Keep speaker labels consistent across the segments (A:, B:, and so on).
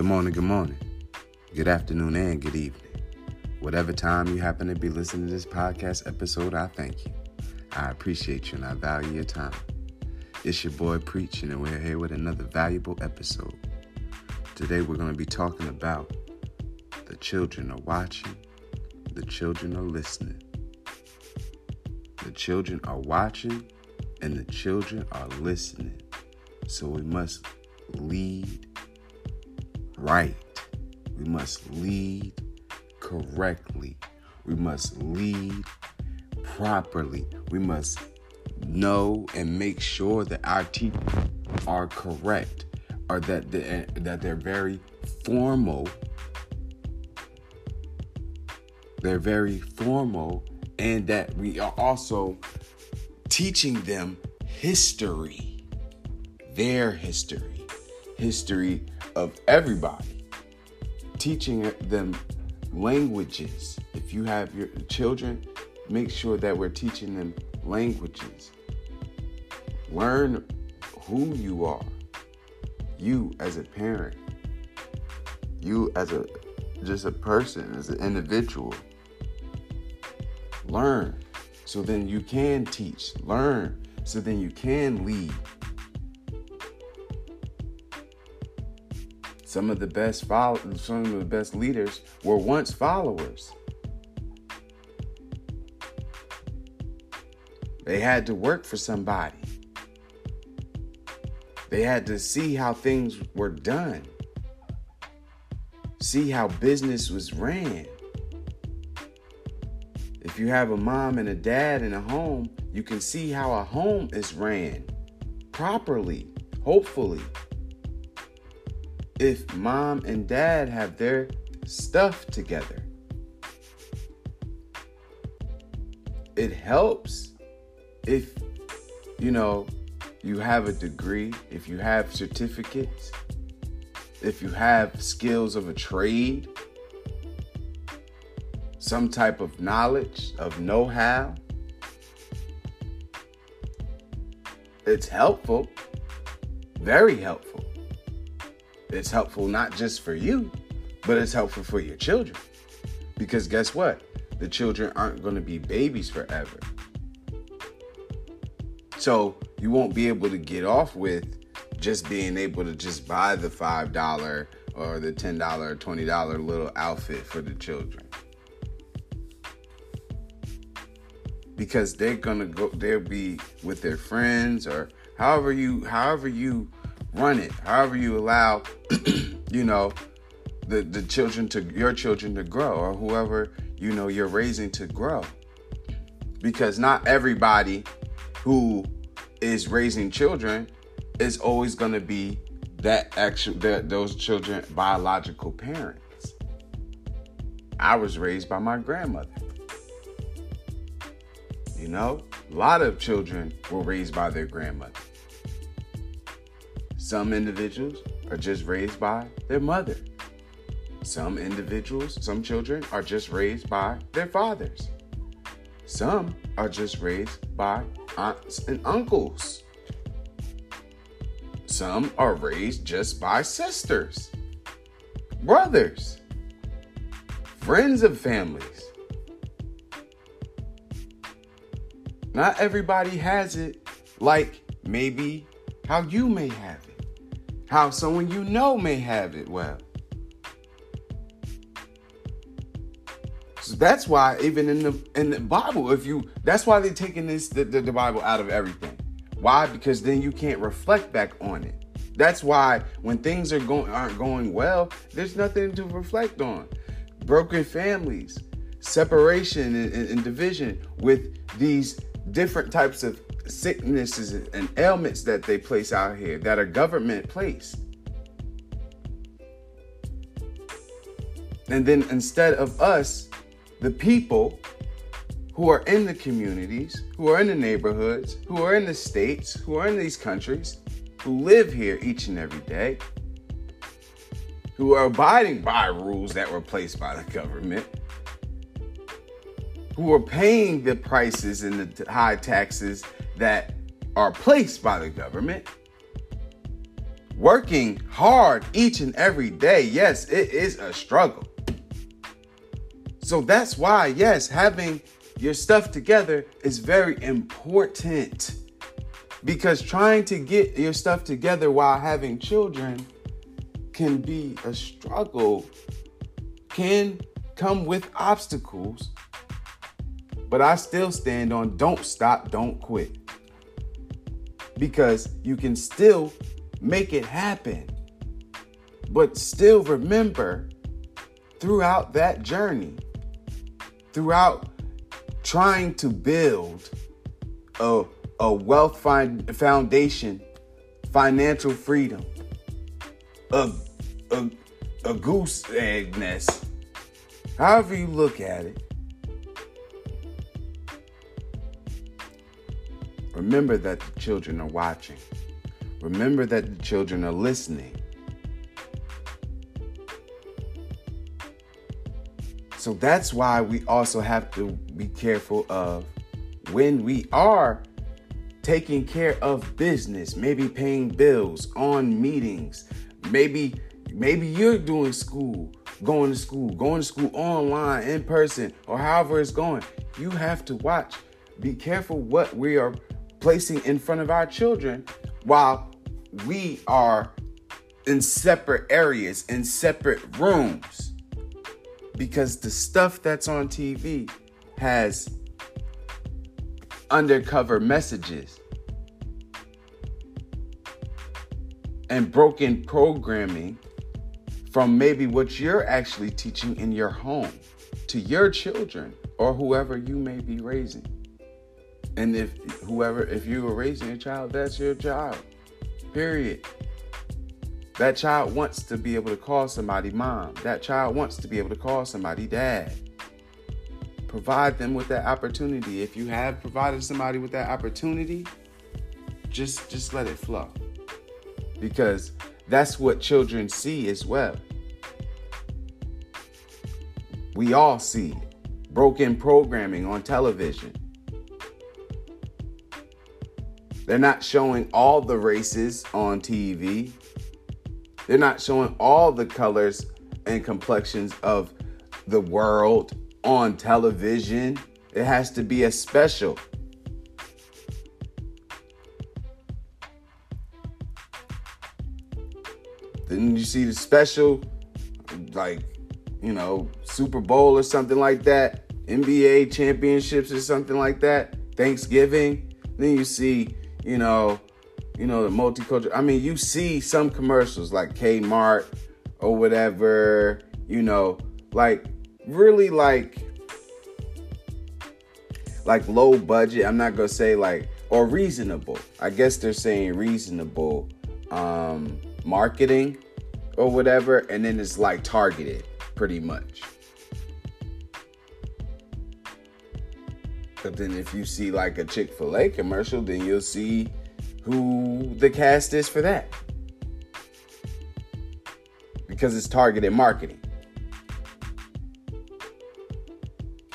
A: Good morning, good morning, good afternoon, and good evening. Whatever time you happen to be listening to this podcast episode, I thank you. I appreciate you and I value your time. It's your boy Preaching, and we're here with another valuable episode. Today, we're going to be talking about the children are watching, the children are listening. The children are watching, and the children are listening. So we must lead right. We must lead correctly. We must lead properly. We must know and make sure that our teachers are correct or that they're, that they're very formal. They're very formal and that we are also teaching them history, their history, history of everybody, teaching them languages. If you have your children, make sure that we're teaching them languages. Learn who you are. You as a parent. You as a just a person, as an individual. Learn so then you can teach. Learn so then you can lead. Some of the best follow- some of the best leaders were once followers. They had to work for somebody. They had to see how things were done. See how business was ran. If you have a mom and a dad in a home, you can see how a home is ran properly, hopefully if mom and dad have their stuff together. It helps if, you know, you have a degree, if you have certificates, if you have skills of a trade, some type of knowledge, of know how. It's helpful, very helpful. It's helpful not just for you, but it's helpful for your children. Because guess what? The children aren't going to be babies forever. So you won't be able to get off with just being able to just buy the $5 or the $10 or $20 little outfit for the children. Because they're gonna go they'll be with their friends or however you however you run it however you allow you know the the children to your children to grow or whoever you know you're raising to grow. Because not everybody who is raising children is always going to be that actual that those children biological parents. I was raised by my grandmother. You know a lot of children were raised by their grandmother some individuals are just raised by their mother. Some individuals, some children are just raised by their fathers. Some are just raised by aunts and uncles. Some are raised just by sisters, brothers, friends of families. Not everybody has it like maybe how you may have it how someone you know may have it well. So that's why even in the in the Bible, if you that's why they're taking this the, the, the Bible out of everything. Why? Because then you can't reflect back on it. That's why when things are going aren't going well, there's nothing to reflect on. Broken families, separation and, and, and division with these different types of sicknesses and ailments that they place out here that are government placed. And then instead of us, the people who are in the communities, who are in the neighborhoods, who are in the states, who are in these countries, who live here each and every day, who are abiding by rules that were placed by the government, who are paying the prices and the high taxes that are placed by the government, working hard each and every day. Yes, it is a struggle. So that's why, yes, having your stuff together is very important. Because trying to get your stuff together while having children can be a struggle, can come with obstacles. But I still stand on don't stop, don't quit. Because you can still make it happen. But still remember throughout that journey, throughout trying to build a, a wealth find, foundation, financial freedom, a, a, a goose egg nest, however you look at it. Remember that the children are watching. Remember that the children are listening. So that's why we also have to be careful of when we are taking care of business, maybe paying bills, on meetings, maybe maybe you're doing school, going to school, going to school online, in person, or however it's going. You have to watch. Be careful what we are placing in front of our children while we are in separate areas, in separate rooms. Because the stuff that's on TV has undercover messages and broken programming from maybe what you're actually teaching in your home to your children or whoever you may be raising. And if whoever, if you were raising a child, that's your child. Period. That child wants to be able to call somebody mom. That child wants to be able to call somebody dad. Provide them with that opportunity. If you have provided somebody with that opportunity, just just let it flow. Because that's what children see as well. We all see broken programming on television. They're not showing all the races on TV. They're not showing all the colors and complexions of the world on television. It has to be a special. Then you see the special, like, you know, Super Bowl or something like that, NBA championships or something like that, Thanksgiving. Then you see you know, you know, the multicultural. I mean, you see some commercials like Kmart or whatever, you know, like really like like low budget. I'm not gonna say like or reasonable. I guess they're saying reasonable um marketing or whatever, and then it's like targeted pretty much. But then if you see like a Chick fil A commercial, then you'll see who the cast is for that. Because it's targeted marketing.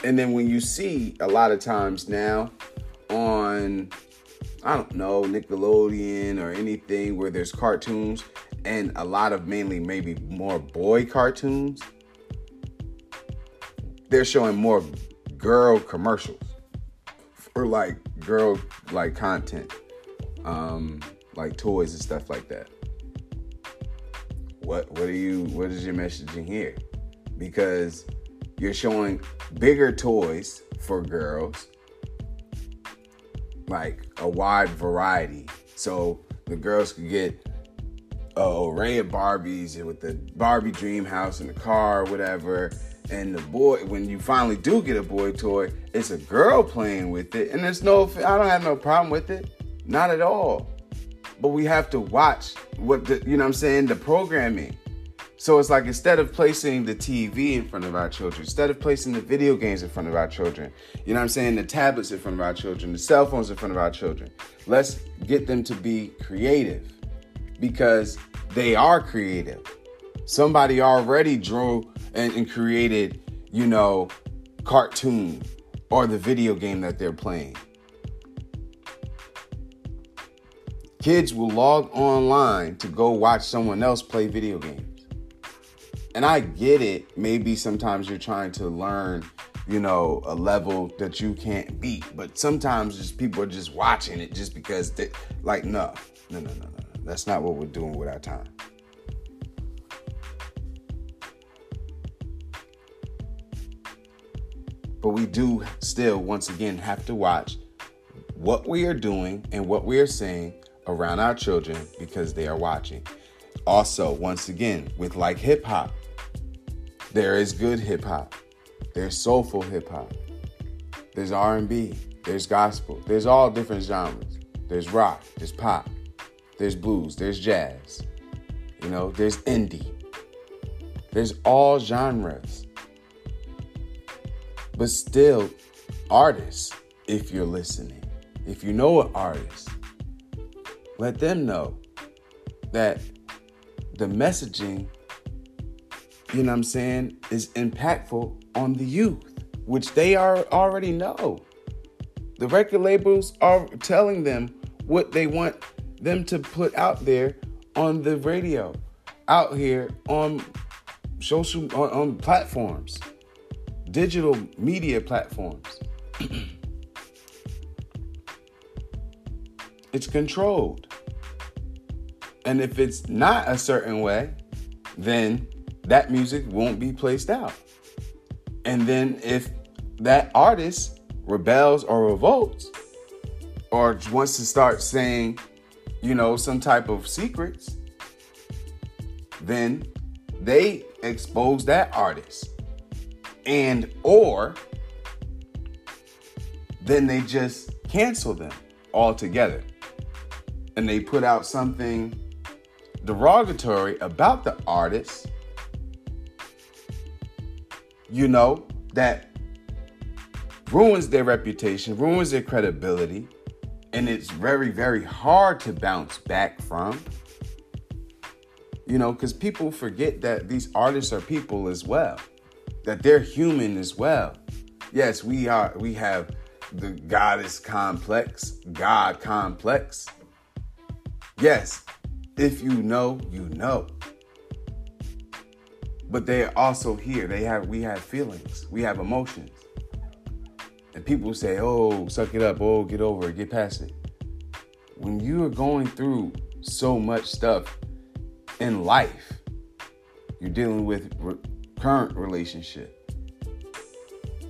A: And then when you see a lot of times now on, I don't know, Nickelodeon or anything where there's cartoons and a lot of mainly maybe more boy cartoons, they're showing more girl commercials or like girl like content, um, like toys and stuff like that. What what are you what is your messaging here? Because you're showing bigger toys for girls, like a wide variety. So the girls could get a array of Barbies with the Barbie dream house and the car, whatever and the boy when you finally do get a boy toy it's a girl playing with it. And there's no i don't have no problem with it. Not at all. But we have to watch what the you know i'm saying? The programming. So it's like instead of placing the tv in front of our children instead of placing the video games in front of our children you know i'm saying? The tablets in front of our children the cell phones in front of our children. Let's get them to be creative because they are creative. Somebody already drew and, and created, you know, cartoon or the video game that they're playing. Kids will log online to go watch someone else play video games. And I get it. Maybe sometimes you're trying to learn, you know, a level that you can't beat. But sometimes just people are just watching it just because they like no, no, no, no, no. That's not what we're doing with our time. But we do still, once again, have to watch what we are doing and what we are saying around our children because they are watching. Also, once again, with like hip hop, there is good hip hop. There's soulful hip hop. There's R&B. There's gospel. There's all different genres. There's rock. There's pop. There's blues. There's jazz. You know, there's indie. There's all genres but still artists if you're listening. If you know an artist, let them know that the messaging, you know what I'm saying, is impactful on the youth, which they are already know. The record labels are telling them what they want them to put out there on the radio, out here on social on, on platforms digital media platforms. it's controlled. And if it's not a certain way, then that music won't be placed out. And then if that artist rebels or revolts or wants to start saying, you know, some type of secrets, then they expose that artist and or then they just cancel them altogether. And they put out something derogatory about the artist you know that ruins their reputation ruins their credibility and it's very very hard to bounce back from. You know because people forget that these artists are people as well that they're human as well. Yes, we are we have the goddess complex, God complex. Yes, if you know, you know. But they're also here. They have we have feelings. We have emotions. And people say, "Oh, suck it up. Oh, get over it. Get past it." When you are going through so much stuff in life, you're dealing with current relationship.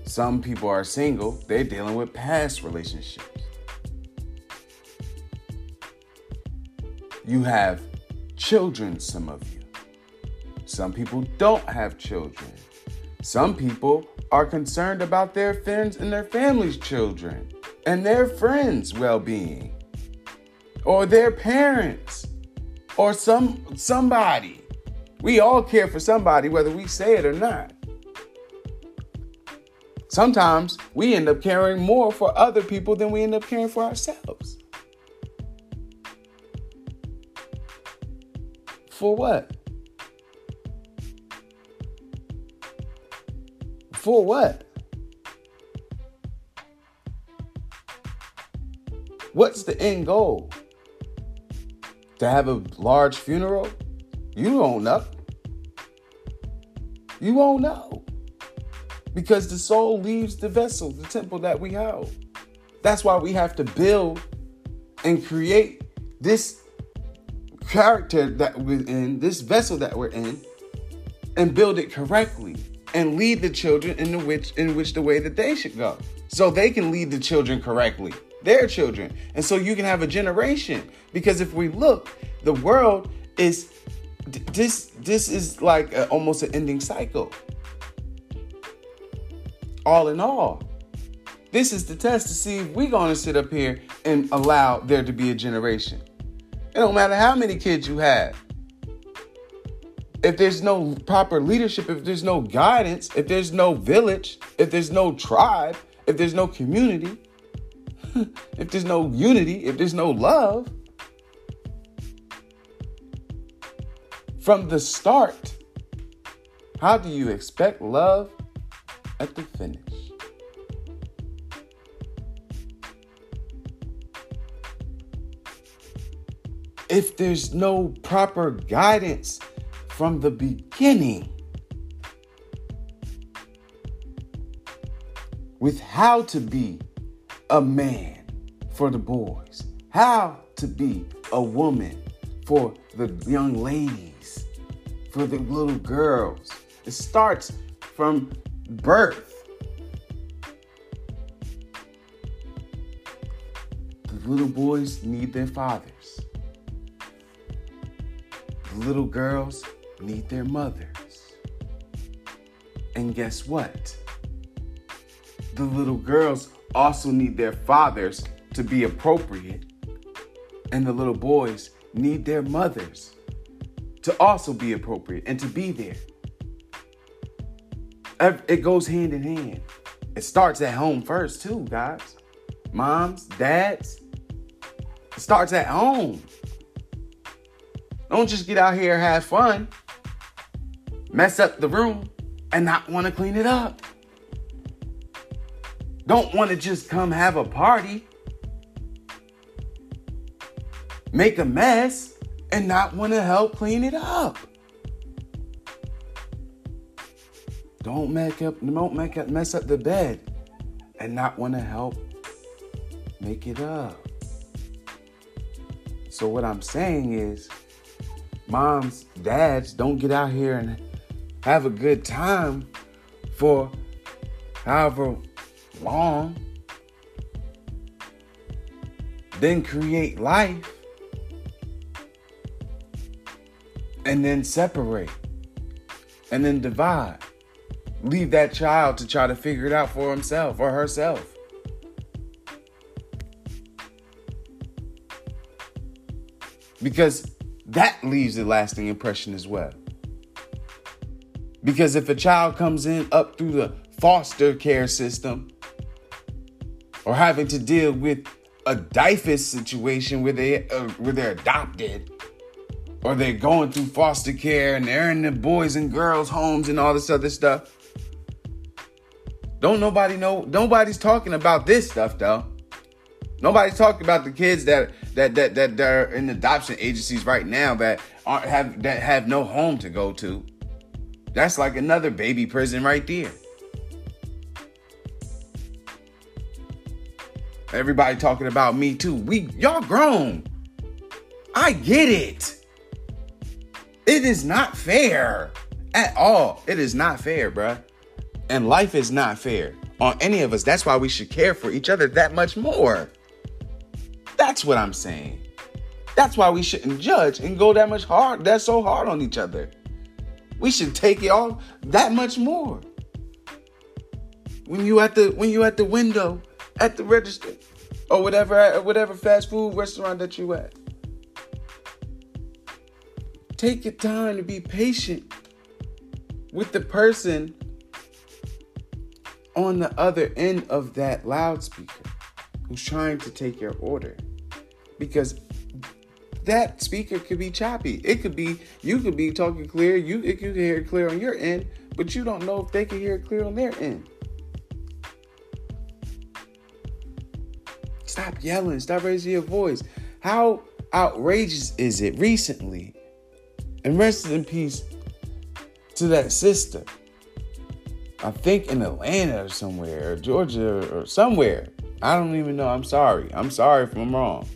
A: Some people are single, they're dealing with past relationships. You have children, some of you. Some people don't have children. Some people are concerned about their friends and their family's children and their friends' well-being or their parents or some somebody. We all care for somebody, whether we say it or not. Sometimes we end up caring more for other people than we end up caring for ourselves. For what? For what? What's the end goal? To have a large funeral? You don't know. You won't know. Because the soul leaves the vessel, the temple that we hold. That's why we have to build and create this character that we're in, this vessel that we're in, and build it correctly and lead the children in the which in which the way that they should go. So they can lead the children correctly, their children. And so you can have a generation. Because if we look, the world is this this is like a, almost an ending cycle. All in all, this is the test to see if we're going to sit up here and allow there to be a generation. It don't matter how many kids you have. If there's no proper leadership, if there's no guidance, if there's no village, if there's no tribe, if there's no community, if there's no unity, if there's no love, from the start, how do you expect love at the finish? if there's no proper guidance from the beginning with how to be a man for the boys, how to be a woman for the young ladies, for the little girls. It starts from birth. The little boys need their fathers. The little girls need their mothers. And guess what? The little girls also need their fathers to be appropriate. And the little boys need their mothers to also be appropriate and to be there. It goes hand in hand. It starts at home first, too, guys. Moms, dads. It starts at home. Don't just get out here have fun, mess up the room, and not want to clean it up. Don't want to just come have a party, make a mess, and not want to help clean it up. Don't make up, don't make up, mess up the bed and not want to help make it up. So what I'm saying is, moms, dads, don't get out here and have a good time for however long. Then create life and then separate and then divide leave that child to try to figure it out for himself or herself. Because that leaves a lasting impression as well. Because if a child comes in up through the foster care system or having to deal with a DYFS situation where they uh, where they're adopted or they're going through foster care and they're in the boys and girls homes and all this other stuff don't nobody know? Nobody's talking about this stuff though. Nobody's talking about the kids that that that that, are in adoption agencies right now that aren't have that have no home to go to. That's like another baby prison right there. Everybody talking about me too. We y'all grown. I get it. It is not fair at all. It is not fair, bruh. And life is not fair on any of us. That's why we should care for each other that much more. That's what I'm saying. That's why we shouldn't judge and go that much hard. That's so hard on each other. We should take it all that much more. When you at the when you at the window, at the register, or whatever whatever fast food restaurant that you at. Take your time to be patient with the person on the other end of that loudspeaker who's trying to take your order. Because that speaker could be choppy. It could be you could be talking clear, you it could hear clear on your end, but you don't know if they can hear clear on their end. Stop yelling, stop raising your voice. How outrageous is it recently? And rest in peace to that sister I think in Atlanta or somewhere, or Georgia or somewhere. I don't even know. I'm sorry. I'm sorry if I'm wrong.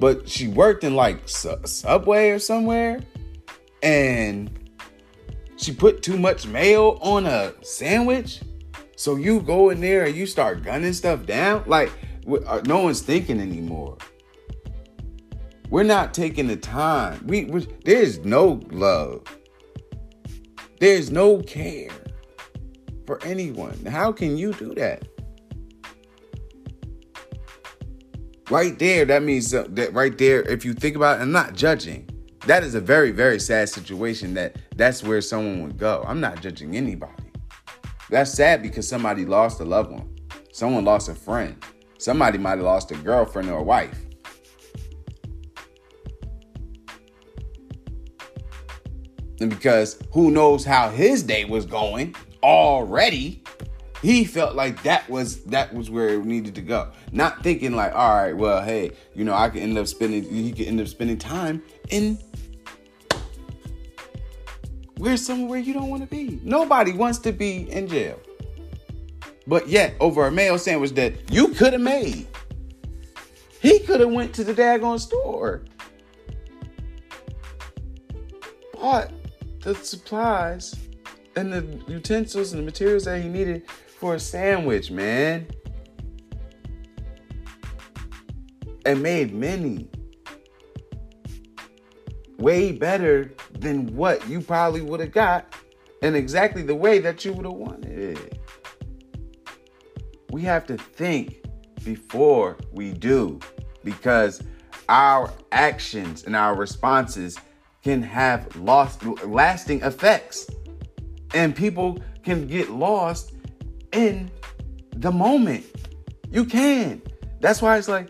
A: But she worked in like Subway or somewhere, and she put too much mayo on a sandwich. So you go in there and you start gunning stuff down. Like uh, no one's thinking anymore. We're not taking the time. We, we there's no love. There's no care for anyone. How can you do that? Right there, that means uh, that right there, if you think about it, I'm not judging. That is a very, very sad situation that that's where someone would go. I'm not judging anybody. That's sad because somebody lost a loved one. Someone lost a friend. Somebody might have lost a girlfriend or a wife. Because who knows how his day was going already He felt like that was that was where it needed to go. Not thinking like, all right, well, hey, you know, I could end up spending he could end up spending time in where somewhere you don't want to be. Nobody wants to be in jail. But yet, over a mayo sandwich that you could have made. He could have went to the daggone store. Bought the supplies and the utensils and the materials that he needed for a sandwich, man. And made many. Way better than what you probably would have got and exactly the way that you would have wanted it. We have to think before we do because our actions and our responses can have lost lasting effects and people can get lost in the moment. You can. That's why it's like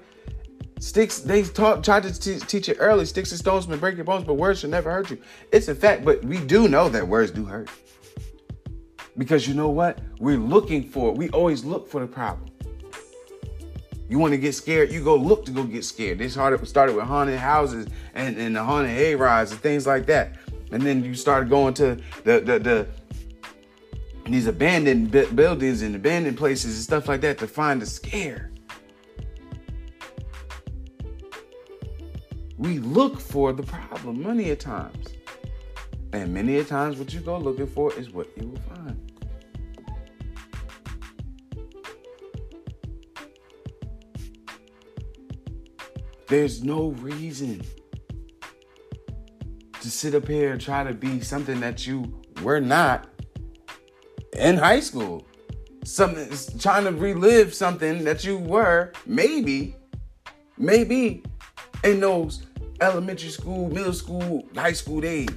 A: sticks. They taught tried to t- teach it early. Sticks and stones may break your bones, but words should never hurt you. It's a fact, but we do know that words do hurt. Because you know what? We're looking for. We always look for the problem. You want to get scared, you go look to go get scared. This started started with haunted houses and, and the haunted hay rides and things like that. And then you started going to the the, the these abandoned buildings and abandoned places and stuff like that to find the scare. We look for the problem many a times. And many a times what you go looking for is what you will find. There's no reason to sit up here and try to be something that you were not in high school. Something trying to relive something that you were maybe, maybe in those elementary school, middle school, high school days.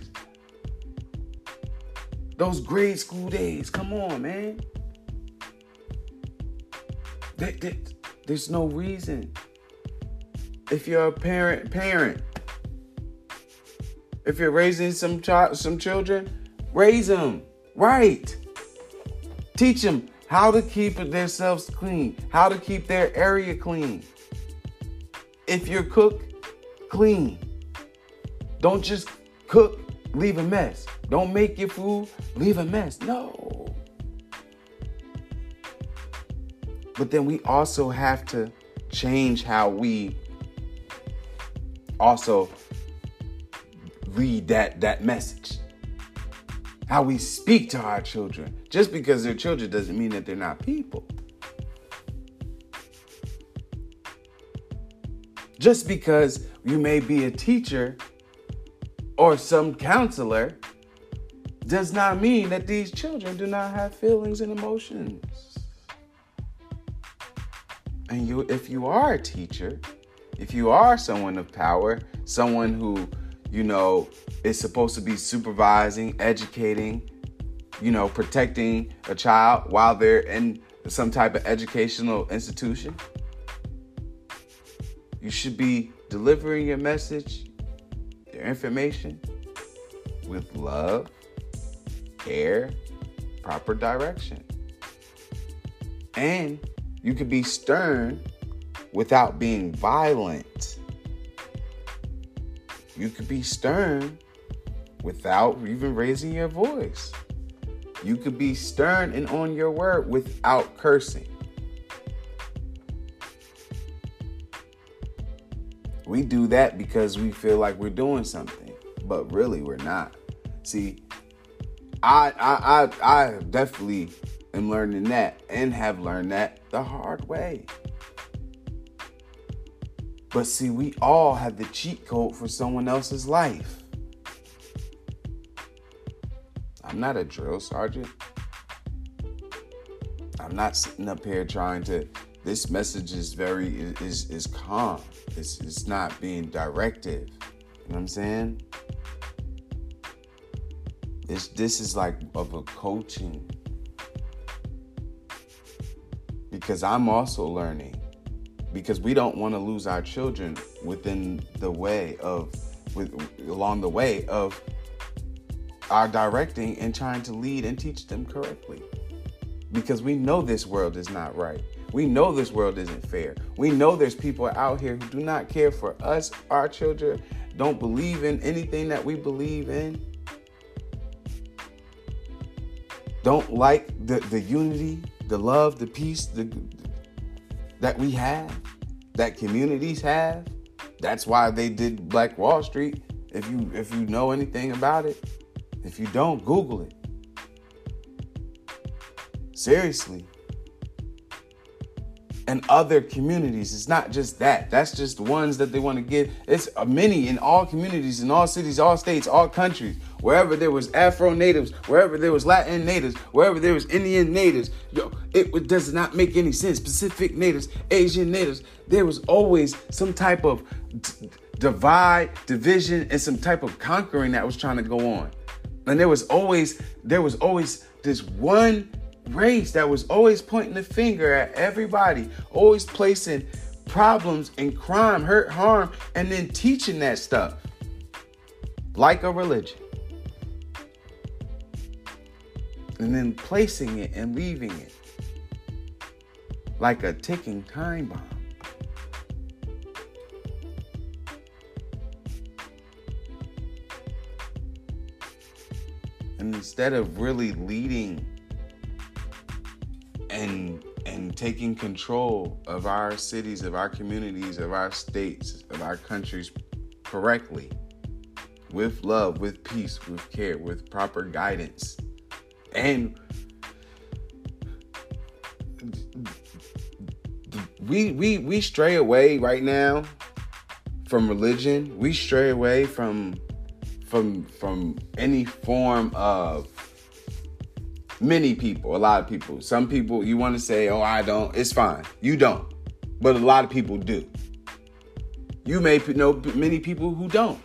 A: Those grade school days. Come on, man. there's no reason. If you're a parent, parent. If you're raising some child, some children, raise them right. Teach them how to keep themselves clean, how to keep their area clean. If you cook, clean. Don't just cook, leave a mess. Don't make your food, leave a mess. No. But then we also have to change how we also read that that message how we speak to our children. Just because they're children doesn't mean that they're not people. Just because you may be a teacher or some counselor does not mean that these children do not have feelings and emotions. And you if you are a teacher, if you are someone of power, someone who, you know, is supposed to be supervising, educating, you know, protecting a child while they're in some type of educational institution. You should be delivering your message, your information with love, care, proper direction. And you could be stern without being violent. You could be stern without even raising your voice. You could be stern and on your word without cursing. We do that because we feel like we're doing something, but really we're not. See, I I I, I definitely am learning that and have learned that the hard way. But see, we all have the cheat code for someone else's life. I'm not a drill sergeant. I'm not sitting up here trying to. This message is very is is calm. It's it's not being directive. You know what I'm saying? This this is like of a coaching because I'm also learning because we don't want to lose our children within the way of with along the way of our directing and trying to lead and teach them correctly. because we know this world is not right. We know this world isn't fair. We know there's people out here who do not care for us, our children, don't believe in anything that we believe in. Don't like the, the unity, the love, the peace the, that we have, that communities have. That's why they did Black Wall Street. If you if you know anything about it, if you don't, Google it. Seriously. And other communities. It's not just that. That's just the ones that they want to get. It's many in all communities, in all cities, all states, all countries. Wherever there was Afro natives, wherever there was Latin natives, wherever there was Indian natives, yo, it does not make any sense. Pacific natives, Asian natives, there was always some type of d- divide, division, and some type of conquering that was trying to go on. And there was always there was always this one race that was always pointing the finger at everybody, always placing problems and crime, hurt, harm, and then teaching that stuff like a religion. And then placing it and leaving it like a ticking time bomb. And instead of really leading and and taking control of our cities, of our communities, of our states, of our countries correctly, with love, with peace, with care, with proper guidance. And we we we stray away right now from religion. We stray away from from from any form of many people, a lot of people. Some people you want to say, "Oh, I don't." It's fine. You don't. But a lot of people do. You may know many people who don't.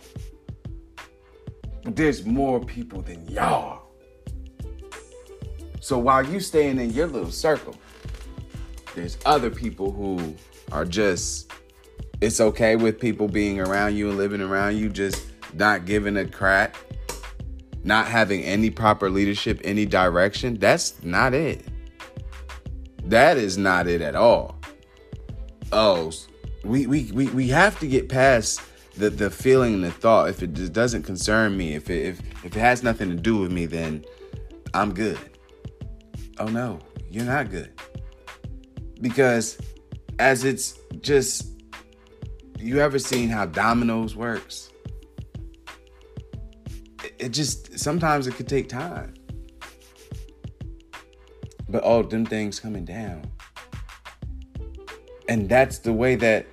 A: But there's more people than y'all. So while you staying in your little circle, there's other people who are just it's okay with people being around you and living around you just not giving a crap, not having any proper leadership, any direction, that's not it. That is not it at all. Oh, we we we, we have to get past the the feeling and the thought. If it doesn't concern me, if it if, if it has nothing to do with me, then I'm good. Oh no, you're not good. Because as it's just you ever seen how dominoes works? it just sometimes it could take time. But all them things coming down. And that's the way that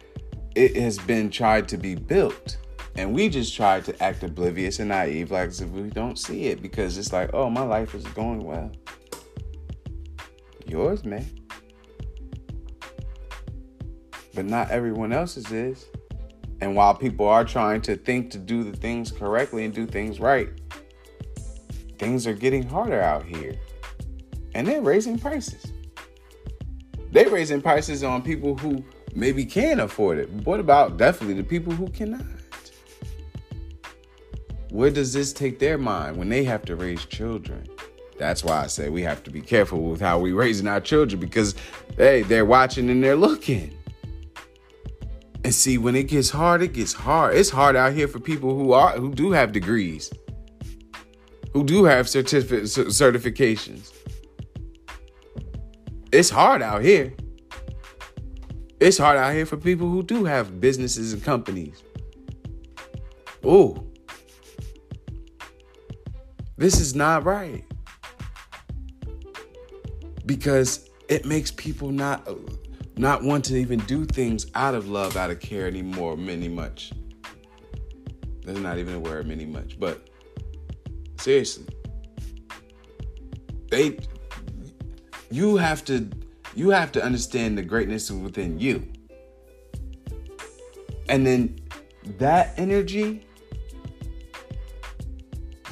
A: it has been tried to be built. And we just try to act oblivious and naive, like if we don't see it, because it's like, oh, my life is going well. Yours, man. But not everyone else's is. And while people are trying to think to do the things correctly and do things right, things are getting harder out here. And they're raising prices. They're raising prices on people who maybe can afford it. What about definitely the people who cannot? Where does this take their mind when they have to raise children? That's why I say we have to be careful with how we raising our children because hey, they're watching and they're looking. And see, when it gets hard, it gets hard. It's hard out here for people who are who do have degrees who do have certificate certifications. It's hard out here. It's hard out here for people who do have businesses and companies. Oh, this is not right because it makes people not not want to even do things out of love, out of care anymore. Many much. There's not even a word, many much, but Seriously. They you have to you have to understand the greatness within you. And then that energy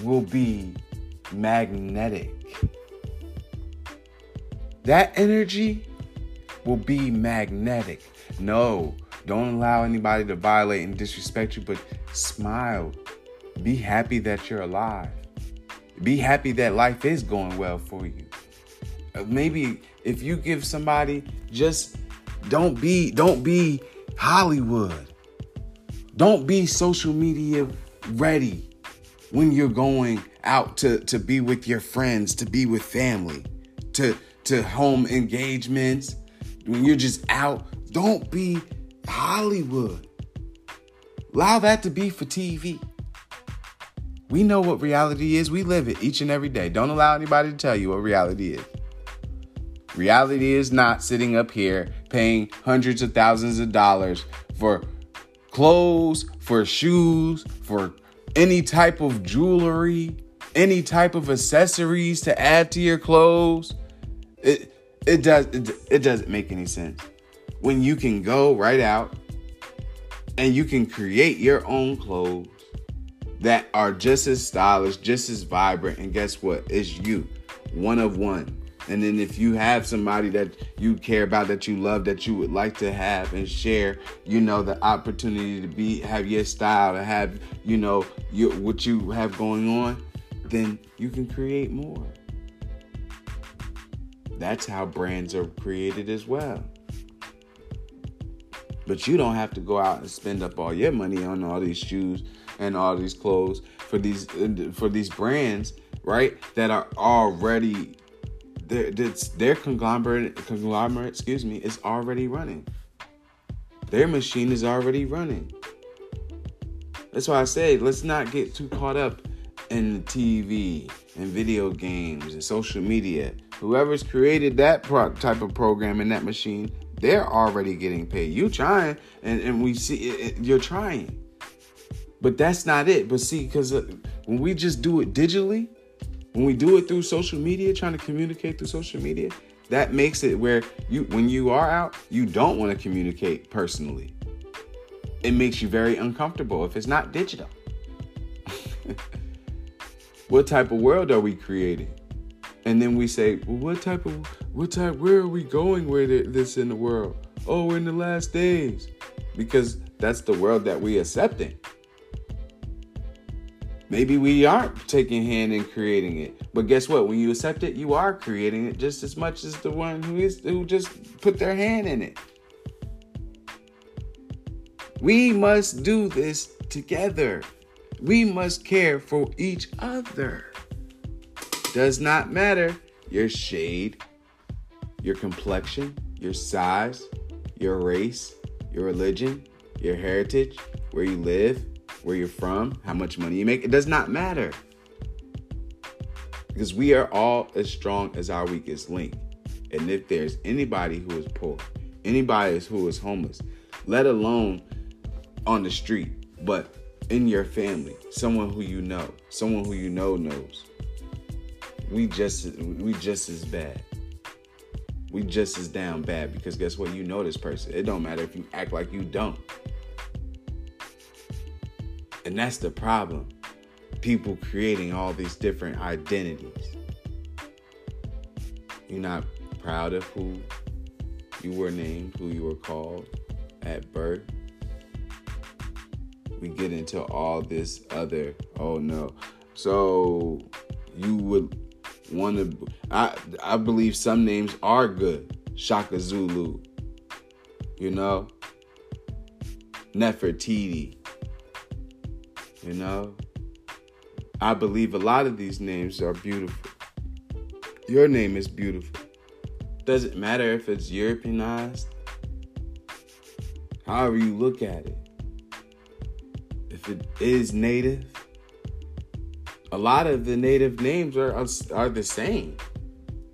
A: will be magnetic. That energy will be magnetic. No, don't allow anybody to violate and disrespect you, but smile. Be happy that you're alive. Be happy that life is going well for you. Uh, maybe if you give somebody just don't be don't be Hollywood. Don't be social media ready when you're going out to to be with your friends, to be with family, to to home engagements. When you're just out, don't be Hollywood. Allow that to be for TV. We know what reality is. We live it each and every day. Don't allow anybody to tell you what reality is. Reality is not sitting up here paying hundreds of thousands of dollars for clothes, for shoes, for any type of jewelry, any type of accessories to add to your clothes. It it does it, it doesn't make any sense. When you can go right out and you can create your own clothes that are just as stylish, just as vibrant, and guess what? It's you, one of one. And then if you have somebody that you care about, that you love, that you would like to have and share, you know, the opportunity to be have your style, to have, you know, your, what you have going on, then you can create more. That's how brands are created as well. But you don't have to go out and spend up all your money on all these shoes and all these clothes for these for these brands, right? That are already their their conglomerate conglomerate, excuse me, is already running. Their machine is already running. That's why I say let's not get too caught up in TV and video games and social media. Whoever's created that pro- type of program in that machine, they're already getting paid. You trying, and, and we see it, it, you're trying. But that's not it. But see, because uh, when we just do it digitally, when we do it through social media, trying to communicate through social media, that makes it where you, when you are out, you don't want to communicate personally. It makes you very uncomfortable if it's not digital. what type of world are we creating? And then we say, well, what type of, what type, where are we going with this in the world? Oh, in the last days. Because that's the world that we accepting. Maybe we aren't taking hand in creating it. But guess what? When you accept it, you are creating it just as much as the one who is who just put their hand in it. We must do this together. We must care for each other. Does not matter your shade, your complexion, your size, your race, your religion, your heritage, where you live, where you're from, how much money you make. It does not matter. Because we are all as strong as our weakest link. And if there's anybody who is poor, anybody who is homeless, let alone on the street, but in your family, someone who you know, someone who you know knows, we just we just as bad. We just as down bad because guess what? You know this person. It don't matter if you act like you don't. And that's the problem. People creating all these different identities. You're not proud of who you were named, who you were called at birth. We get into all this other, oh no. So you would want to, I, I believe some names are good. Shaka Zulu, you know, Nefertiti, you know? I believe a lot of these names are beautiful. Your name is beautiful. Doesn't matter if it's Europeanized, however you look at it. If it is native, a lot of the native names are are the same.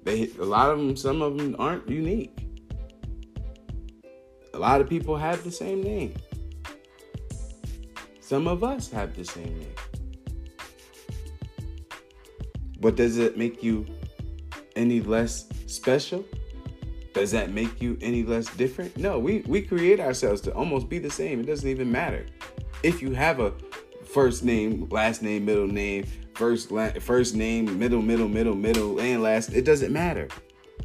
A: They a lot of them, some of them aren't unique. A lot of people have the same name. Some of us have the same name. But does it make you any less special? Does that make you any less different? No, we, we create ourselves to almost be the same. It doesn't even matter. If you have a first name, last name, middle name, first la- first name, middle, middle, middle, middle, and last, it doesn't matter.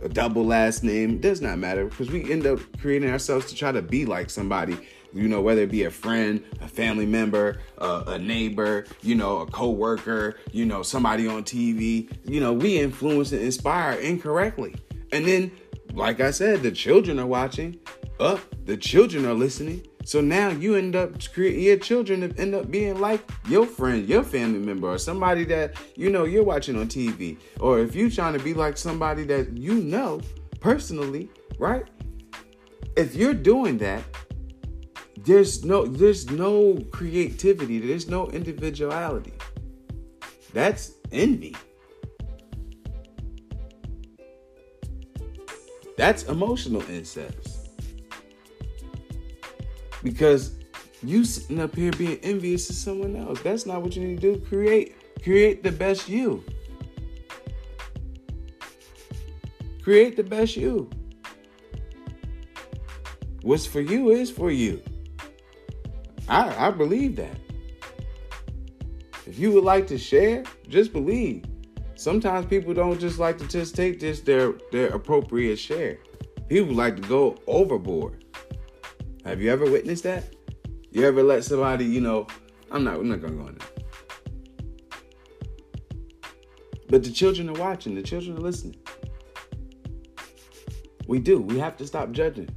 A: A double last name does not matter because we end up creating ourselves to try to be like somebody you know, whether it be a friend, a family member, uh, a neighbor, you know, a coworker, you know, somebody on TV, you know, we influence and inspire incorrectly And then, like I said, the children are watching. Up, the children are listening. So now you end up creating your children end up being like your friend, your family member, or somebody that you know you're watching on TV. Or if you're trying to be like somebody that you know personally, right? If you're doing that, there's no there's no creativity, there's no individuality. That's envy. That's emotional incest. Because you sitting up here being envious of someone else. That's not what you need to do. Create create the best you. Create the best you. What's for you is for you. I, I believe that. If you would like to share, just believe. Sometimes people don't just like to just take just their their appropriate share. People like to go overboard. Have you ever witnessed that? You ever let somebody, you know, I'm not, I'm not gonna go on there. But the children are watching, the children are listening. We do. We have to stop judging.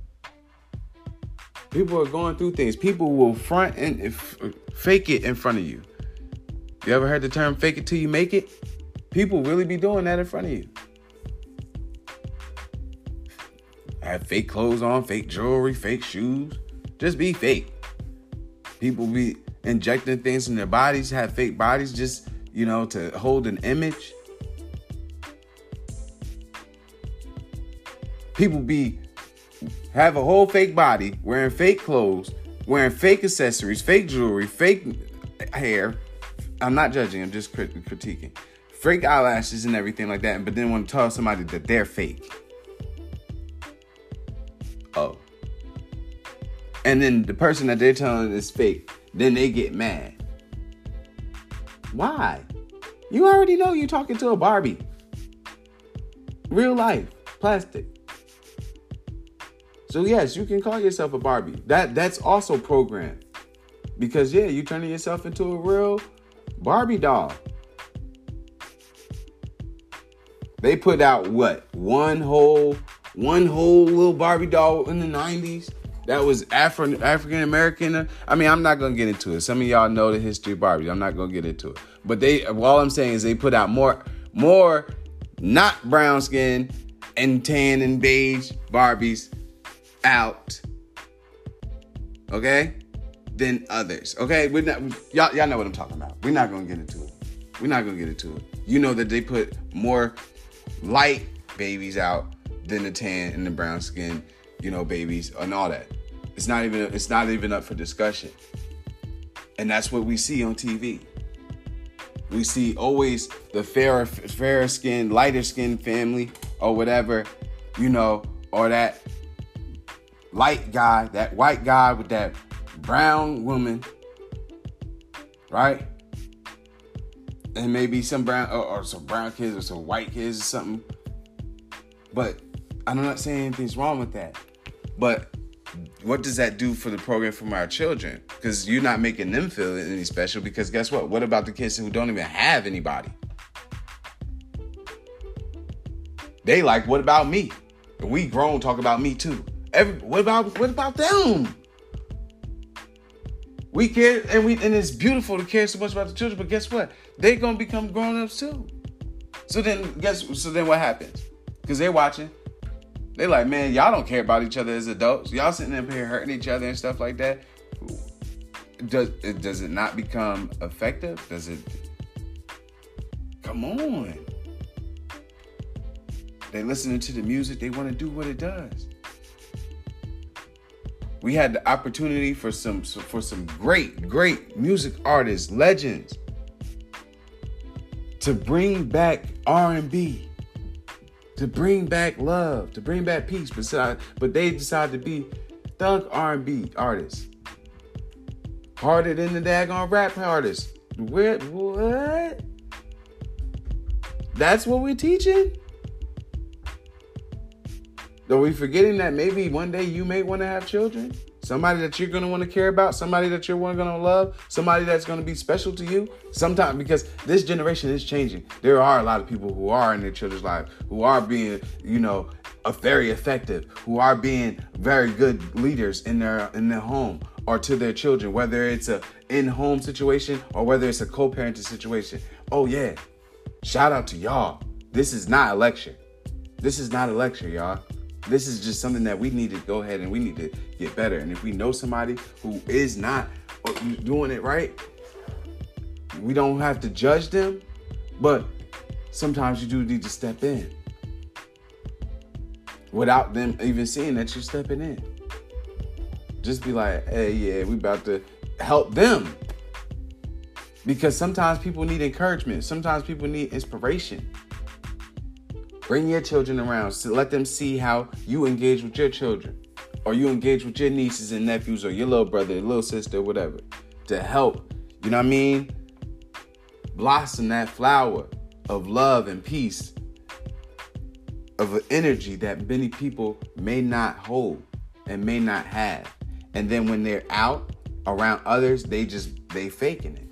A: People are going through things. People will front and f- uh, fake it in front of you. You ever heard the term fake it till you make it? People really be doing that in front of you. Have fake clothes on, fake jewelry, fake shoes. Just be fake. People be injecting things in their bodies, have fake bodies just, you know, to hold an image. People be have a whole fake body, wearing fake clothes, wearing fake accessories, fake jewelry, fake hair. I'm not judging, I'm just crit- critiquing. Fake eyelashes and everything like that, but then want to tell somebody that they're fake. Oh. And then the person that they're telling is fake, then they get mad. Why? You already know you're talking to a Barbie. Real life, plastic. So yes, you can call yourself a Barbie. That that's also programmed. Because yeah, you're turning yourself into a real Barbie doll. They put out what? One whole one whole little Barbie doll in the 90s that was Afro African American. I mean, I'm not gonna get into it. Some of y'all know the history of Barbie. I'm not gonna get into it. But they all I'm saying is they put out more more not brown skin and tan and beige Barbies out. Okay? Than others. Okay? We're not y'all, y'all know what I'm talking about. We're not gonna get into it. We're not gonna get into it. You know that they put more light babies out than the tan and the brown skin, you know, babies and all that. It's not even it's not even up for discussion. And that's what we see on TV. We see always the fairer fairer skin, lighter skin family or whatever, you know, or that light guy, that white guy with that brown woman, right? And maybe some brown or, or some brown kids or some white kids or something. But I'm not saying anything's wrong with that. But what does that do for the program from our children? Because you're not making them feel any special. Because guess what? What about the kids who don't even have anybody? They like, what about me? We grown talk about me too. Every, what about what about them? We care and we and it's beautiful to care so much about the children, but guess what? They're gonna become grown-ups too. So then guess so then what happens? Because they're watching. They like, man, y'all don't care about each other as adults. Y'all sitting up here hurting each other and stuff like that. Does it does it not become effective? Does it come on? They listening to the music, they want to do what it does. We had the opportunity for some for some great, great music artists, legends, to bring back R&B, to bring back love, to bring back peace. But but they decided to be thug R&B artists, harder than the daggone rap artists. Where what? That's what we're teaching. Are we forgetting that maybe one day you may want to have children? Somebody that you're going to want to care about, somebody that you're going to love, somebody that's going to be special to you. Sometimes because this generation is changing. There are a lot of people who are in their children's lives who are being, you know, a very effective, who are being very good leaders in their in their home or to their children, whether it's a in-home situation or whether it's a co-parenting situation. Oh yeah. Shout out to y'all. This is not a lecture. This is not a lecture, y'all. This is just something that we need to go ahead and we need to get better. And if we know somebody who is not uh, doing it right, we don't have to judge them, but sometimes you do need to step in without them even seeing that you're stepping in. Just be like, hey, yeah, we about to help them. Because sometimes people need encouragement. Sometimes people need inspiration. Bring your children around. So let them see how you engage with your children. Or you engage with your nieces and nephews or your little brother, little sister, whatever. To help, you know what I mean? Blossom that flower of love and peace of an energy that many people may not hold and may not have. And then when they're out around others, they just they faking it.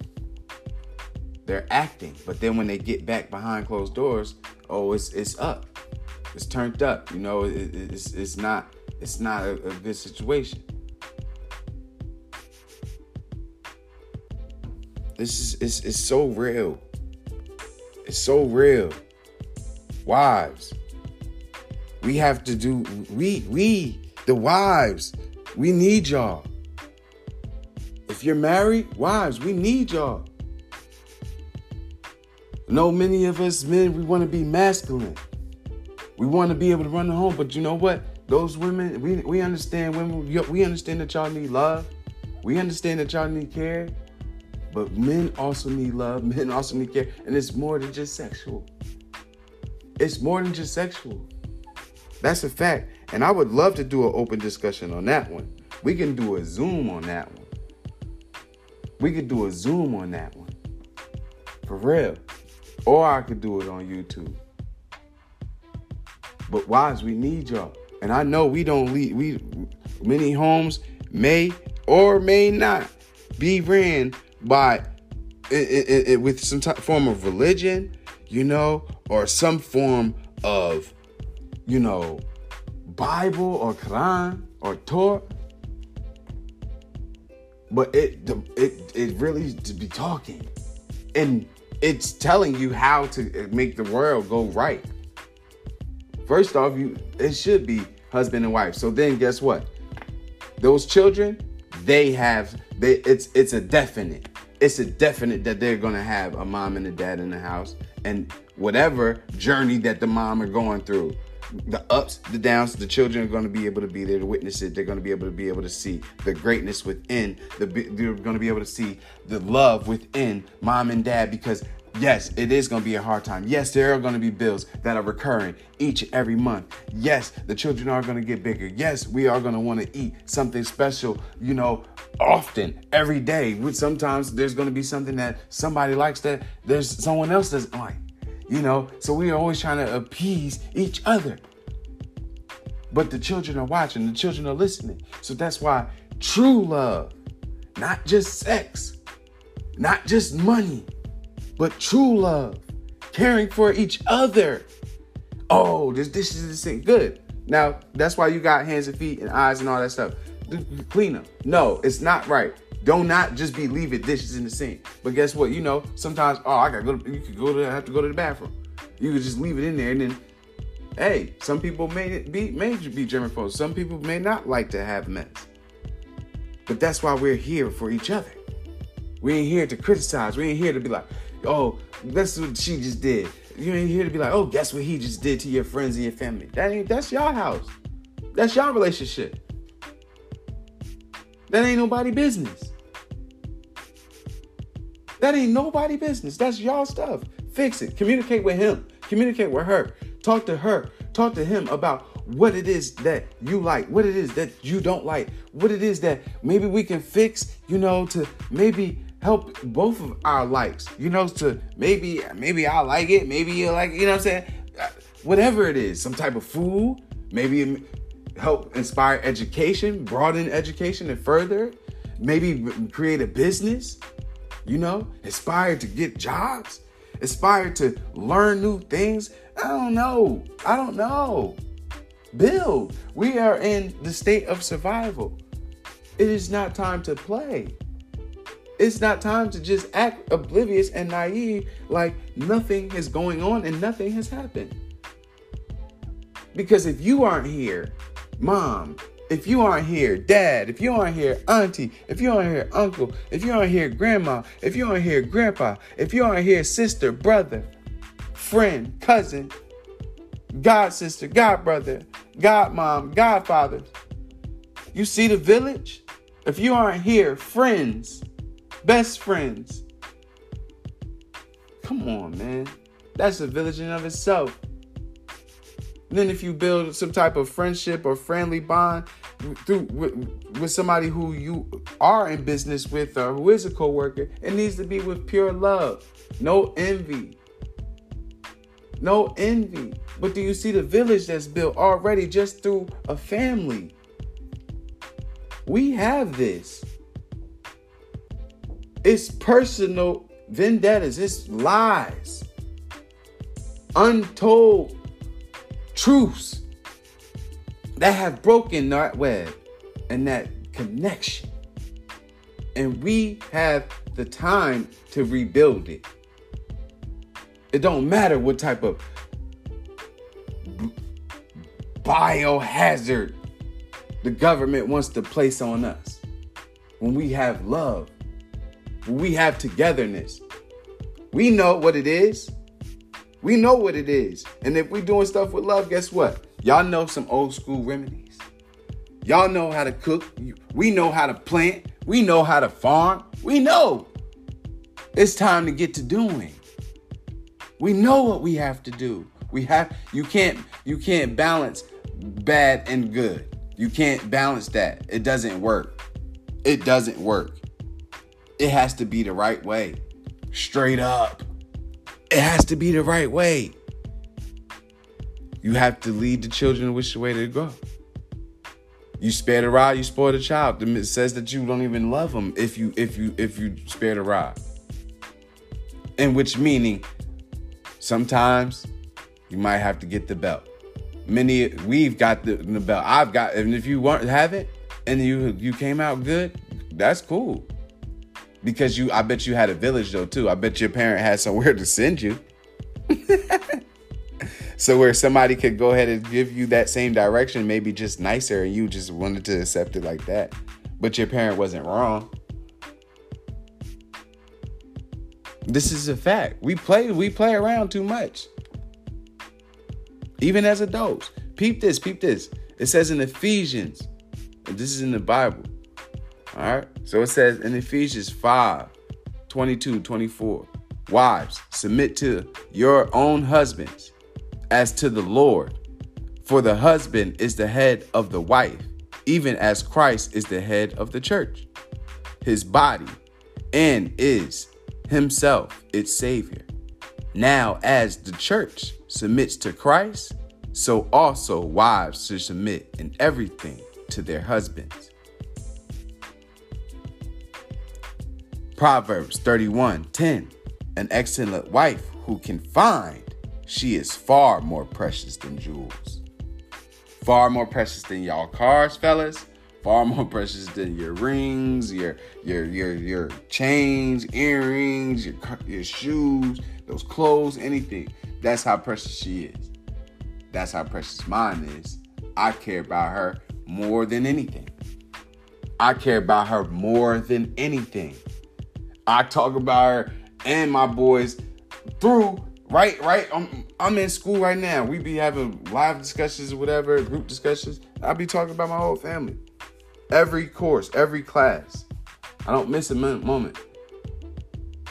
A: They're acting, but then when they get back behind closed doors, oh, it's it's up, it's turned up. You know, it, it's it's not it's not a, a good situation. This is it's, it's so real. It's so real. Wives, we have to do we we the wives, we need y'all. If you're married, wives, we need y'all. Know many of us men, we want to be masculine. We want to be able to run the home, but you know what? Those women, we, we understand women, we understand that y'all need love. We understand that y'all need care. But men also need love. Men also need care. And it's more than just sexual. It's more than just sexual. That's a fact. And I would love to do an open discussion on that one. We can do a Zoom on that one. We could do a Zoom on that one. For real. Or I could do it on YouTube. But wives, we need y'all. And I know we don't lead we many homes may or may not be ran by it, it, it, with some type, form of religion, you know, or some form of you know, Bible or Quran or Torah. But it it it really to be talking. And it's telling you how to eh, make the world go right. First off, you it should be husband and wife. So then guess what? Those children, they have they it's it's a definite. It's a definite that they're gonna have a mom and a dad in the house. And whatever journey that the mom are going through, the ups, the downs, the children are going to be able to be there to witness it. They're going to be able to be able to see the greatness within. The, they're going to be able to see the love within mom and dad because Yes, it is going to be a hard time. Yes, there are going to be bills that are recurring each and every month. Yes, the children are going to get bigger. Yes, we are going to want to eat something special, you know, often, every day. Sometimes there's going to be something that somebody likes that there's someone else doesn't like you know, so we are always trying to appease each other. But the children are watching, the children are listening. So that's why true love, not just sex, not just money, but true love, caring for each other. Oh, this this is this good. Now that's why you got hands and feet and eyes and all that stuff. Clean them. No, it's not right. Don't not just be leaving dishes in the sink. But guess what? You know, sometimes, oh, I gotta go. You could go to have to go to the bathroom. You could just leave it in there, and then, hey, some people may be may be germaphobes. Some people may not like to have mess. But that's why we're here for each other. We ain't here to criticize. We ain't here to be like, oh, that's what she just did. You ain't here to be like, oh, guess what he just did to your friends and your family. That ain't that's your house. That's your relationship. That ain't nobody business. That ain't nobody business. That's y'all stuff. Fix it. Communicate with him. Communicate with her. Talk to her. Talk to him about what it is that you like, what it is that you don't like, what it is that maybe we can fix, you know, to maybe help both of our likes, you know, to maybe maybe I like it, maybe you like, you know what I'm saying? Uh, whatever it is, some type of food, maybe help inspire education, broaden education and further, maybe create a business, you know, aspire to get jobs, aspire to learn new things. I don't know. I don't know. Build. We are in the state of survival. It is not time to play. It's not time to just act oblivious and naive like nothing is going on and nothing has happened. Because if you aren't here, mom, if you aren't here, dad, if you aren't here, auntie, if you aren't here, uncle, if you aren't here, grandma, if you aren't here, grandpa, if you aren't here, sister, brother, friend, cousin, god sister, god brother, god mom, godfather. You see the village? If you aren't here, friends, best friends. Come on, man. That's a village in of itself. Then if you build some type of friendship or friendly bond through with, with, somebody who you are in business with or who is a coworker, it needs to be with pure love, no envy. No envy. But do you see the village that's built already just through a family? We have this. It's personal vendettas, it's lies, untold truths that have broken that web and that connection. And we have the time to rebuild it. It don't matter what type of biohazard the government wants to place on us. When we have love, when we have togetherness. We know what it is. We know what it is. And if we're doing stuff with love, guess what? Y'all know some old school remedies. Y'all know how to cook. We know how to plant. We know how to farm. We know. It's time to get to doing. We know what we have to do. We have you can't you can't balance bad and good. You can't balance that. It doesn't work. It doesn't work. It has to be the right way. Straight up. It has to be the right way. You have to lead the children which way to go. You spare the rod, you spoil the child. It says that you don't even love them if you if you if you spare the rod. In which meaning, sometimes you might have to get the belt. Many we've got the, the belt. I've got, and if you weren't have it and you you came out good, that's cool because you I bet you had a village though too. I bet your parent had somewhere to send you. so where somebody could go ahead and give you that same direction, maybe just nicer, and you just wanted to accept it like that. But your parent wasn't wrong. This is a fact. We play we play around too much. Even as adults. Peep this, peep this. It says in Ephesians, this is in the Bible. All right. So it says in Ephesians 5 22, 24, wives, submit to your own husbands as to the Lord. For the husband is the head of the wife, even as Christ is the head of the church, his body, and is himself its Savior. Now, as the church submits to Christ, so also wives should submit in everything to their husbands. Proverbs 31 10. An excellent wife who can find, she is far more precious than jewels. Far more precious than y'all cars, fellas. Far more precious than your rings, your your your your chains, earrings, your your shoes, those clothes, anything. That's how precious she is. That's how precious mine is. I care about her more than anything. I care about her more than anything. I talk about her and my boys through right right I'm, I'm in school right now. We be having live discussions whatever group discussions. I be talking about my whole family. Every course every class. I don't miss a moment.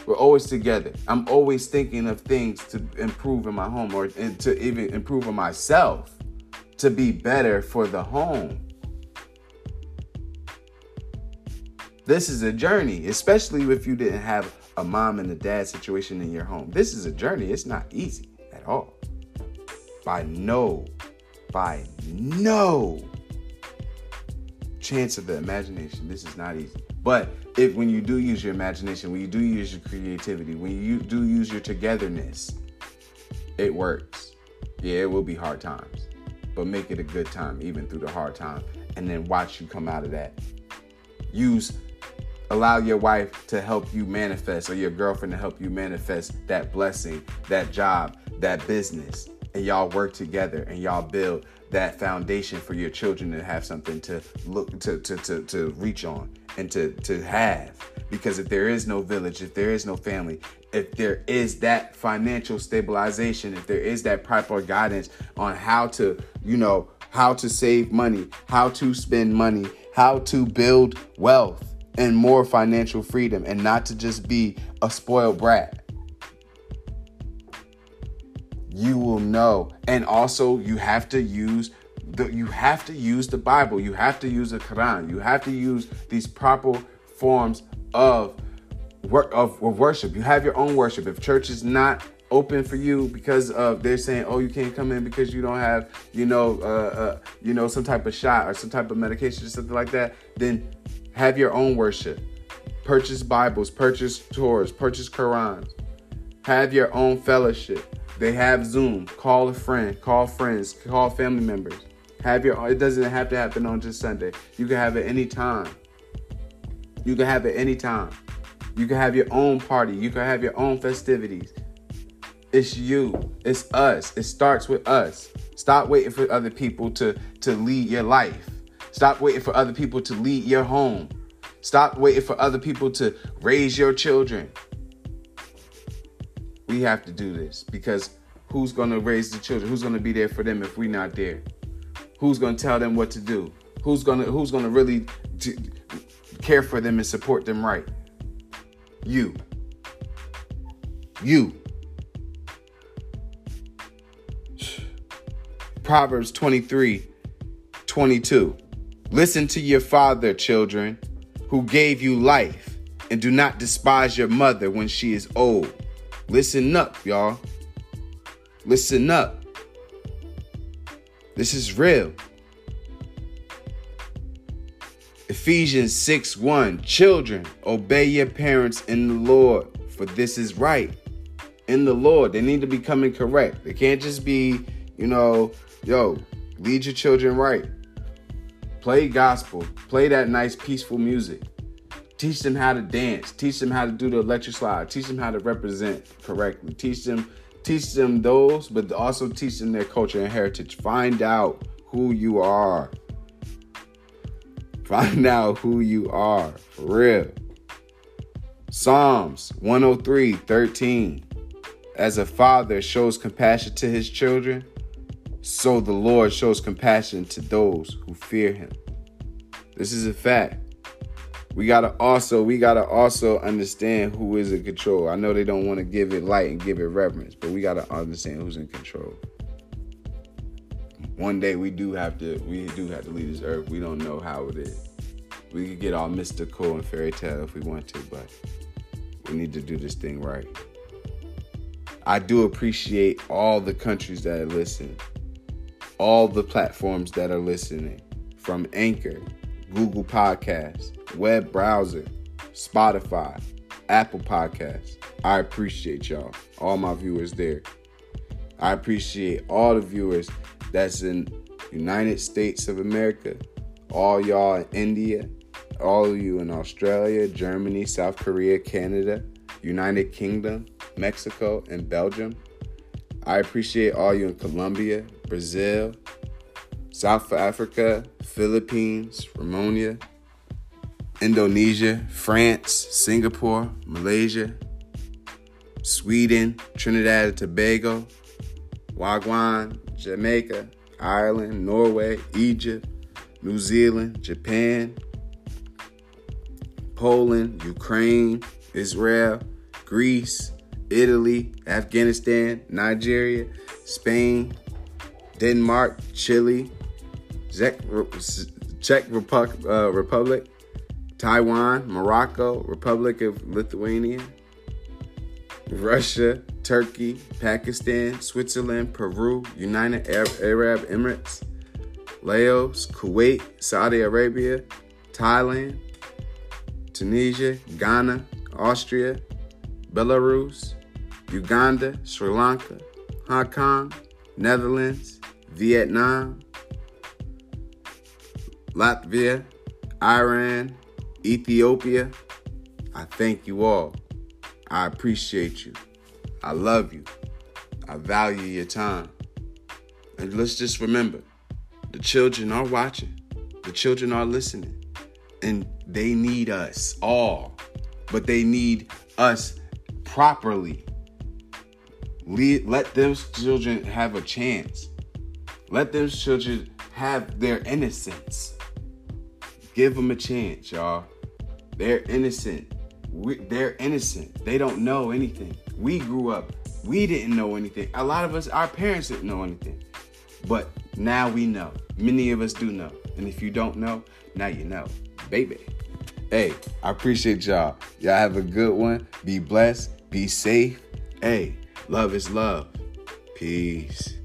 A: We're always together. I'm always thinking of things to improve in my home or to even improve on myself to be better for the home This is a journey, especially if you didn't have a mom and a dad situation in your home. This is a journey. It's not easy at all. By no, by no chance of the imagination. This is not easy. But if when you do use your imagination, when you do use your creativity, when you do use your togetherness, it works. Yeah, it will be hard times, but make it a good time even through the hard time, and then watch you come out of that. Use allow your wife to help you manifest or your girlfriend to help you manifest that blessing, that job, that business. And y'all work together and y'all build that foundation for your children to have something to look to to to, to reach on and to to have. Because if there is no village, if there is no family, if there is that financial stabilization, if there is that proper guidance on how to, you know, how to save money, how to spend money, how to build wealth and more financial freedom and not to just be a spoiled brat. You will know. And also you have to use the, you have to use the Bible. You have to use the Quran. You have to use these proper forms of work of, of worship. You have your own worship. If church is not open for you because of they're saying, oh, you can't come in because you don't have, you know, uh, uh, you know, some type of shot or some type of medication or something like that, then have your own worship. Purchase Bibles, purchase Torahs, purchase Qurans. Have your own fellowship. They have Zoom. Call a friend, call friends, call family members. Have your it doesn't have to happen on just Sunday. You can have it any time. You can have it any time. You can have your own party. You can have your own festivities. It's you. It's us. It starts with us. Stop waiting for other people to to lead your life. Stop waiting for other people to lead your home. Stop waiting for other people to raise your children. We have to do this because who's going to raise the children? Who's going to be there for them if we're not there? Who's going to tell them what to do? Who's going to who's going to really t- care for them and support them right? You. You. Proverbs 23 22. Listen to your father, children, who gave you life, and do not despise your mother when she is old. Listen up, y'all. Listen up. This is real. Ephesians 6 1 Children, obey your parents in the Lord, for this is right. In the Lord, they need to be coming correct. They can't just be, you know, yo, lead your children right. Play gospel. Play that nice, peaceful music. Teach them how to dance. Teach them how to do the electric slide. Teach them how to represent correctly. Teach them, teach them those, but also teach them their culture and heritage. Find out who you are. Find out who you are. For real. Psalms 103 13. As a father shows compassion to his children, so the Lord shows compassion to those who fear him. This is a fact. We gotta also we gotta also understand who is in control. I know they don't want to give it light and give it reverence, but we gotta understand who's in control. One day we do have to we do have to leave this earth. We don't know how it is. We could get all mystical and fairy tale if we want to, but we need to do this thing right. I do appreciate all the countries that listen all the platforms that are listening from Anchor, Google Podcasts, web browser, Spotify, Apple Podcasts. I appreciate y'all, all my viewers there. I appreciate all the viewers that's in United States of America, all y'all in India, all you in Australia, Germany, South Korea, Canada, United Kingdom, Mexico, and Belgium. I appreciate all you in Colombia, Brazil, South Africa, Philippines, Romania, Indonesia, France, Singapore, Malaysia, Sweden, Trinidad and Tobago, Wagwan, Jamaica, Ireland, Norway, Egypt, New Zealand, Japan, Poland, Ukraine, Israel, Greece, Italy, Afghanistan, Nigeria, Spain, Denmark, Chile, Czech, Czech Republic, uh, Republic, Taiwan, Morocco, Republic of Lithuania, Russia, Turkey, Pakistan, Switzerland, Peru, United Arab, Arab Emirates, Laos, Kuwait, Saudi Arabia, Thailand, Tunisia, Ghana, Austria, Belarus, Uganda, Sri Lanka, Hong Kong, Netherlands, Vietnam, Latvia, Iran, Ethiopia. I thank you all. I appreciate you. I love you. I value your time. And let's just remember the children are watching, the children are listening, and they need us all, but they need us properly. Let those children have a chance. Let those children have their innocence. Give them a chance, y'all. They're innocent. We, they're innocent. They don't know anything. We grew up. We didn't know anything. A lot of us, our parents didn't know anything. But now we know. Many of us do know. And if you don't know, now you know. Baby. Hey, I appreciate y'all. Y'all have a good one. Be blessed. Be safe. Hey, love is love. Peace.